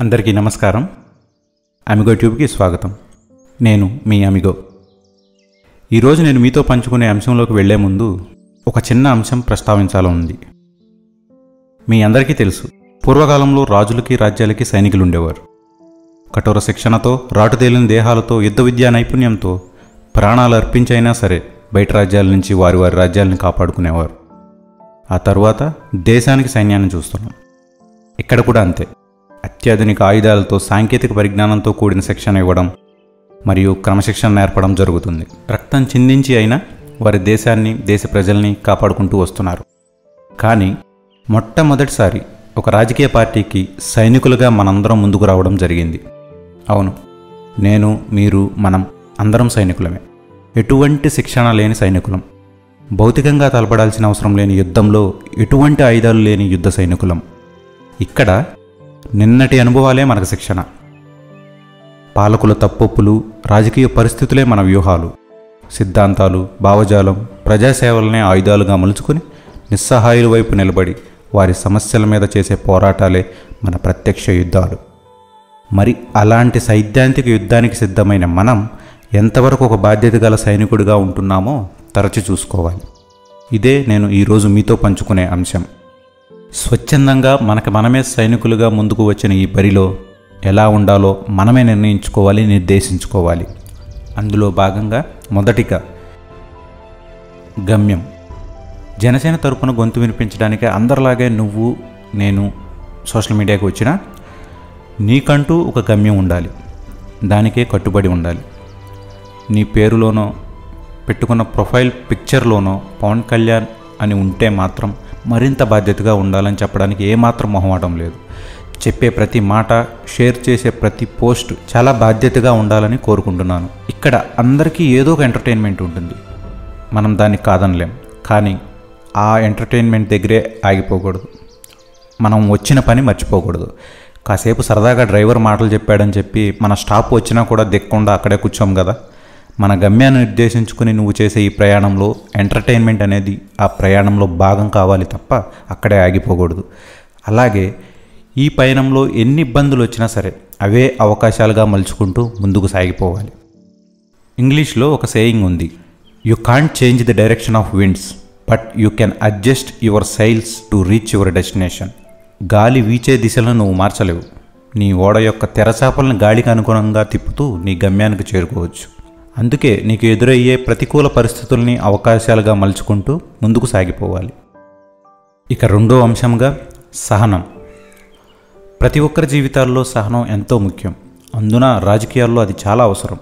అందరికీ నమస్కారం. అమిగో ట్యూబ్కి స్వాగతం. నేను మీ అమిగో. ఈరోజు నేను మీతో పంచుకునే అంశంలోకి వెళ్ళే ముందు ఒక చిన్న అంశం ప్రస్తావించాలని ఉంది మీ అందరికీ తెలుసు పూర్వకాలంలో రాజులకి రాజ్యాలకి సైనికులు ఉండేవారు కఠోర శిక్షణతో రాటుదేలిన దేహాలతో యుద్ధ విద్యా నైపుణ్యంతో ప్రాణాలు అర్పించైనా సరే బయట రాజ్యాల నుంచి వారి వారి రాజ్యాలను కాపాడుకునేవారు. ఆ తర్వాత దేశానికి సైన్యాన్ని చూస్తున్నాం. ఇక్కడ కూడా అంతే. అత్యాధునిక ఆయుధాలతో సాంకేతిక పరిజ్ఞానంతో కూడిన శిక్షణ ఇవ్వడం మరియు క్రమశిక్షణ నేర్పడం జరుగుతుంది. రక్తం చిందించి అయినా వారి దేశాన్ని దేశ ప్రజల్ని కాపాడుకుంటూ వస్తున్నారు. కానీ మొట్టమొదటిసారి ఒక రాజకీయ పార్టీకి సైనికులుగా మనందరం ముందుకు రావడం జరిగింది. అవును నేను మీరు మనం అందరం సైనికులమే. ఎటువంటి శిక్షణ లేని సైనికులం. భౌతికంగా తలపడాల్సిన అవసరం లేని యుద్ధంలో ఎటువంటి ఆయుధాలు లేని యుద్ధ సైనికులం. ఇక్కడ నిన్నటి అనుభవాలే మనకు శిక్షణ. పాలకుల తప్పొప్పులు రాజకీయ పరిస్థితులే మన వ్యూహాలు. సిద్ధాంతాలు భావజాలం ప్రజాసేవలనే ఆయుధాలుగా మలుచుకొని నిస్సహాయుల వైపు నిలబడి వారి సమస్యల మీద చేసే పోరాటాలే మన ప్రత్యక్ష యుద్ధాలు. మరి అలాంటి సైద్ధాంతిక యుద్ధానికి సిద్ధమైన మనం ఎంతవరకు ఒక బాధ్యత గల సైనికుడిగా ఉంటున్నామో తరచి చూసుకోవాలి. ఇదే నేను ఈరోజు మీతో పంచుకునే అంశం. స్వచ్ఛందంగా మనకు మనమే సైనికులుగా ముందుకు వచ్చిన ఈ బరిలో ఎలా ఉండాలో మనమే నిర్ణయించుకోవాలి నిర్దేశించుకోవాలి. అందులో భాగంగా మొదటిగా గమ్యం. జనసేన తరపున గొంతు వినిపించడానికి అందరిలాగే నువ్వు నేను సోషల్ మీడియాకి వచ్చిన నీకంటూ ఒక గమ్యం ఉండాలి. దానికే కట్టుబడి ఉండాలి. నీ పేరులోనో పెట్టుకున్న ప్రొఫైల్ పిక్చర్లోనో పవన్ కళ్యాణ్ అని ఉంటే మాత్రం మరింత బాధ్యతగా ఉండాలని చెప్పడానికి ఏమాత్రం మొహమాటం లేదు. చెప్పే ప్రతి మాట షేర్ చేసే ప్రతి పోస్ట్ చాలా బాధ్యతగా ఉండాలని కోరుకుంటున్నాను. ఇక్కడ అందరికీ ఏదో ఒక ఎంటర్టైన్మెంట్ ఉంటుంది. మనం దాన్ని కాదనలేం. కానీ ఆ ఎంటర్టైన్మెంట్ దగ్గరే ఆగిపోకూడదు. మనం వచ్చిన పని మర్చిపోకూడదు. కాసేపు సరదాగా డ్రైవర్ మాటలు చెప్పాడని చెప్పి మన స్టాప్ వచ్చినా కూడా దిక్కుండా అక్కడే కూర్చోం కదా. మన గమ్యాన్ని నిర్దేశించుకుని నువ్వు చేసే ఈ ప్రయాణంలో ఎంటర్టైన్మెంట్ అనేది ఆ ప్రయాణంలో భాగం కావాలి తప్ప అక్కడే ఆగిపోకూడదు. అలాగే ఈ పయనంలో ఎన్ని ఇబ్బందులు వచ్చినా సరే అవే అవకాశాలుగా మలుచుకుంటూ ముందుకు సాగిపోవాలి. ఇంగ్లీష్లో ఒక సేయింగ్ ఉంది you can't change the direction of winds but you can adjust your sails to reach your destination గాలి వీచే దిశలను నువ్వు మార్చలేవు. నీ ఓడ యొక్క తెరచాపలను గాలికి అనుగుణంగా తిప్పుతూ నీ గమ్యానికి చేరుకోవచ్చు. అందుకే నీకు ఎదురయ్యే ప్రతికూల పరిస్థితుల్ని అవకాశాలుగా మలుచుకుంటూ ముందుకు సాగిపోవాలి. ఇక రెండో అంశంగా సహనం. ప్రతి ఒక్కరి జీవితాల్లో సహనం ఎంతో ముఖ్యం. అందున రాజకీయాల్లో అది చాలా అవసరం.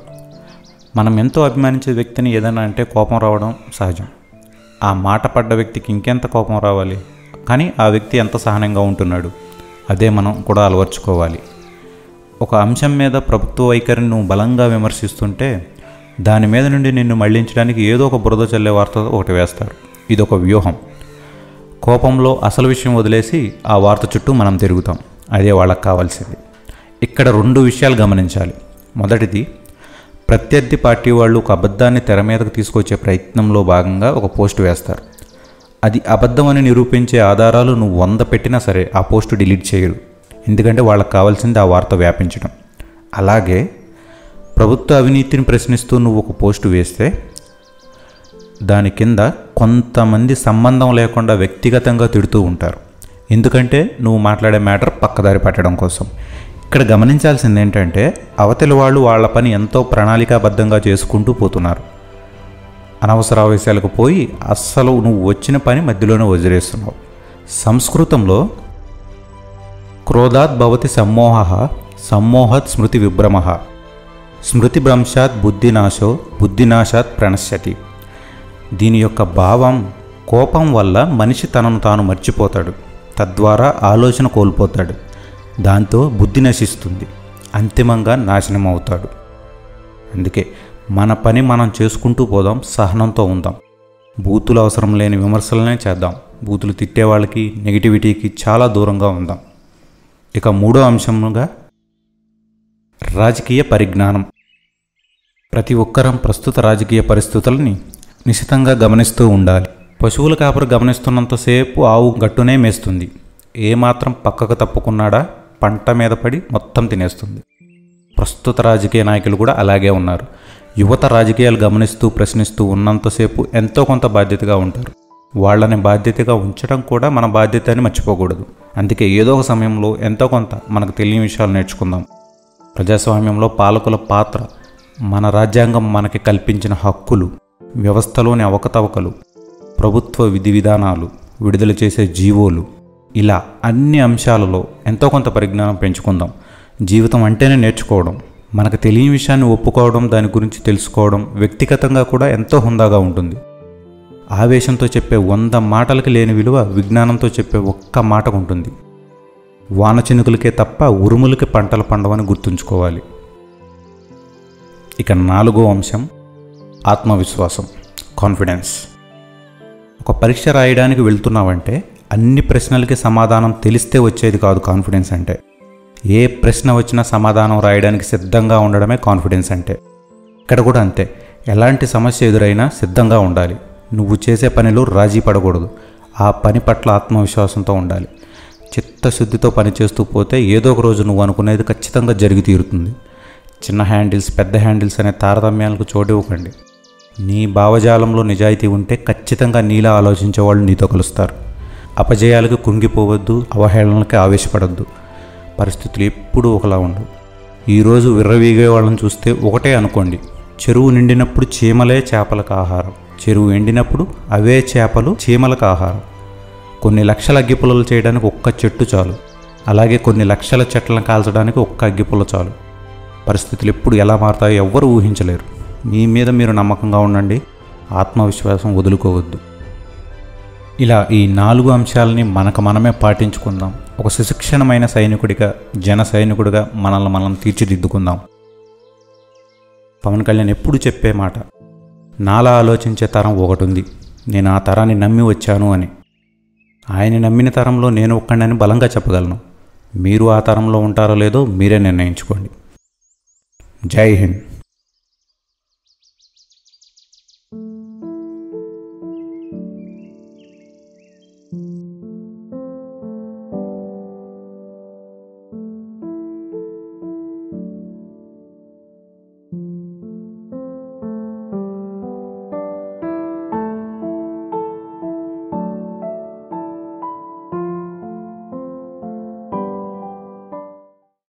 మనం ఎంతో అభిమానించే వ్యక్తిని ఏదైనా అంటే కోపం రావడం సహజం. ఆ మాట పడ్డ వ్యక్తికి ఇంకెంత కోపం రావాలి? కానీ ఆ వ్యక్తి ఎంత సహనంగా ఉంటున్నాడు? అదే మనం కూడా అలవర్చుకోవాలి. ఒక అంశం మీద ప్రభుత్వ వైఖరిని నువ్వు బలంగా విమర్శిస్తుంటే దాని మీద నుండి నిన్ను మళ్ళించడానికి ఏదో ఒక బురద చల్లే వార్త ఒకటి వేస్తారు ఇది ఒక వ్యూహం. కోపంలో అసలు విషయం వదిలేసి ఆ వార్త చుట్టూ మనం తిరుగుతాం. అదే వాళ్ళకి కావాల్సింది. ఇక్కడ రెండు విషయాలు గమనించాలి. మొదటిది ప్రత్యర్థి పార్టీ వాళ్ళు ఒక అబద్ధాన్ని తెర మీదకు తీసుకొచ్చే ప్రయత్నంలో భాగంగా ఒక పోస్ట్ వేస్తారు. అది అబద్ధమని నిరూపించే ఆధారాలు నువ్వు వంద పెట్టినా సరే ఆ పోస్ట్ డిలీట్ చేయరు. ఎందుకంటే వాళ్ళకి కావాల్సింది ఆ వార్త వ్యాపించడం. అలాగే ప్రభుత్వ అవినీతిని ప్రశ్నిస్తూ నువ్వు ఒక పోస్టు వేస్తే దాని కింద కొంతమంది సంబంధం లేకుండా వ్యక్తిగతంగా తిడుతూ ఉంటారు. ఎందుకంటే నువ్వు మాట్లాడే మ్యాటర్ పక్కదారి పట్టడం కోసం. ఇక్కడ గమనించాల్సింది ఏంటంటే అవతలి వాళ్ళు వాళ్ళ పని ఎంతో ప్రణాళికాబద్ధంగా చేసుకుంటూ పోతున్నారు. అనవసర ఆవేశాలకు పోయి అస్సలు నువ్వు వచ్చిన పని మధ్యలోనే వదిలేస్తున్నావు. సంస్కృతంలో క్రోధాత్ భవతి సమ్మోహ సమ్మోహత్ స్మృతి విభ్రమ. స్మృతిభ్రంశాత్ బుద్ధినాశో బుద్ధినాశాత్ ప్రణశ్యతి. దీని యొక్క భావం కోపం వల్ల మనిషి తనను తాను మర్చిపోతాడు. తద్వారా ఆలోచన కోల్పోతాడు. దాంతో బుద్ధి నశిస్తుంది. అంతిమంగా నాశనం అవుతాడు అందుకే మన పని మనం చేసుకుంటూ పోదాం సహనంతో ఉందాం. బూతులు అవసరం లేని విమర్శలనే చేద్దాం. బూతులు తిట్టే వాళ్ళకి నెగిటివిటీకి చాలా దూరంగా ఉందాం. ఇక మూడో అంశంగా రాజకీయ పరిజ్ఞానం. ప్రతి ఒక్కరం ప్రస్తుత రాజకీయ పరిస్థితులని నిశితంగా గమనిస్తూ ఉండాలి. పశువుల కాపరు గమనిస్తున్నంతసేపు ఆవు గట్టునే మేస్తుంది. ఏమాత్రం పక్కకు తప్పుకున్నాడా? పంట మీద పడి మొత్తం తినేస్తుంది. ప్రస్తుత రాజకీయ నాయకులు కూడా అలాగే ఉన్నారు. యువత రాజకీయాలు గమనిస్తూ ప్రశ్నిస్తూ ఉన్నంతసేపు ఎంతో కొంత బాధ్యతగా ఉంటారు. వాళ్ళని బాధ్యతగా ఉంచడం కూడా మన బాధ్యత అని మర్చిపోకూడదు. అందుకే ఏదో ఒక సమయంలో ఎంతో కొంత మనకు తెలియని విషయాలు నేర్చుకుందాం. ప్రజాస్వామ్యంలో పాలకుల పాత్ర మన రాజ్యాంగం మనకి కల్పించిన హక్కులు వ్యవస్థలోని అవకతవకలు ప్రభుత్వ విధి విధానాలు విడుదల చేసే జీవోలు. ఇలా అన్ని అంశాలలో ఎంతో కొంత పరిజ్ఞానం పెంచుకుందాం. జీవితం అంటేనే నేర్చుకోవడం. మనకు తెలియని విషయాన్ని ఒప్పుకోవడం దాని గురించి తెలుసుకోవడం వ్యక్తిగతంగా కూడా ఎంతో హుందాగా ఉంటుంది. ఆవేశంతో చెప్పే వంద మాటలకి లేని విలువ విజ్ఞానంతో చెప్పే ఒక్క మాటకు ఉంటుంది. వాన చినుకులకే తప్ప ఉరుములకి పంటలు పండవని గుర్తుంచుకోవాలి. ఇక నాలుగో అంశం ఆత్మవిశ్వాసం కాన్ఫిడెన్స్ ఒక పరీక్ష రాయడానికి వెళ్తున్నావంటే అన్ని ప్రశ్నలకి సమాధానం తెలిస్తే వచ్చేది కాదు కాన్ఫిడెన్స్ అంటే. ఏ ప్రశ్న వచ్చినా సమాధానం రాయడానికి సిద్ధంగా ఉండడమే కాన్ఫిడెన్స్ అంటే. ఇక్కడ కూడా అంతే ఎలాంటి సమస్య ఎదురైనా సిద్ధంగా ఉండాలి. నువ్వు చేసే పనిలో రాజీ పడకూడదు. ఆ పని పట్ల ఆత్మవిశ్వాసంతో ఉండాలి. చిత్తశుద్ధితో పనిచేస్తూ పోతే ఏదో ఒక రోజు నువ్వు అనుకునేది ఖచ్చితంగా జరిగి తీరుతుంది. చిన్న హ్యాండిల్స్ పెద్ద హ్యాండిల్స్ అనే తారతమ్యాలకు చోటివ్వకండి నీ భావజాలంలో నిజాయితీ ఉంటే ఖచ్చితంగా నీలా ఆలోచించే వాళ్ళు నీతో కలుస్తారు. అపజయాలకు కుంగిపోవద్దు అవహేళనలకి ఆవేశపడద్దు. పరిస్థితులు ఎప్పుడూ ఒకలా ఉండవు. ఈరోజు విర్రవీగే వాళ్ళని చూస్తే ఒకటే అనుకోండి. చెరువు నిండినప్పుడు చీమలే చేపలకు ఆహారం. చెరువు ఎండినప్పుడు అవే చేపలు చీమలకు ఆహారం. కొన్ని లక్షల అగ్గిపుల్లలు చేయడానికి ఒక్క చెట్టు చాలు. అలాగే కొన్ని లక్షల చెట్లను కాల్చడానికి ఒక్క అగ్గిపుల్ల చాలు. పరిస్థితులు ఎప్పుడు ఎలా మారుతాయో ఎవ్వరూ ఊహించలేరు. మీ మీద మీరు నమ్మకంగా ఉండండి. ఆత్మవిశ్వాసం వదులుకోవద్దు. ఇలా ఈ నాలుగు అంశాలని మనకు మనమే పాటించుకుందాం. ఒక సుశిక్షణమైన సైనికుడిగా జన సైనికుడిగా మనల్ని మనం తీర్చిదిద్దుకుందాం. పవన్ కళ్యాణ్ ఎప్పుడు చెప్పే మాట నాలా ఆలోచించే తరం ఒకటి ఉంది నేను ఆ తరాన్ని నమ్మి వచ్చాను అని. ఆయన నమ్మిన తరంలో నేను ఒక్కడని బలంగా చెప్పగలను. మీరు ఆ తరంలో ఉంటారో లేదో మీరే నిర్ణయించుకోండి. జై హింద్.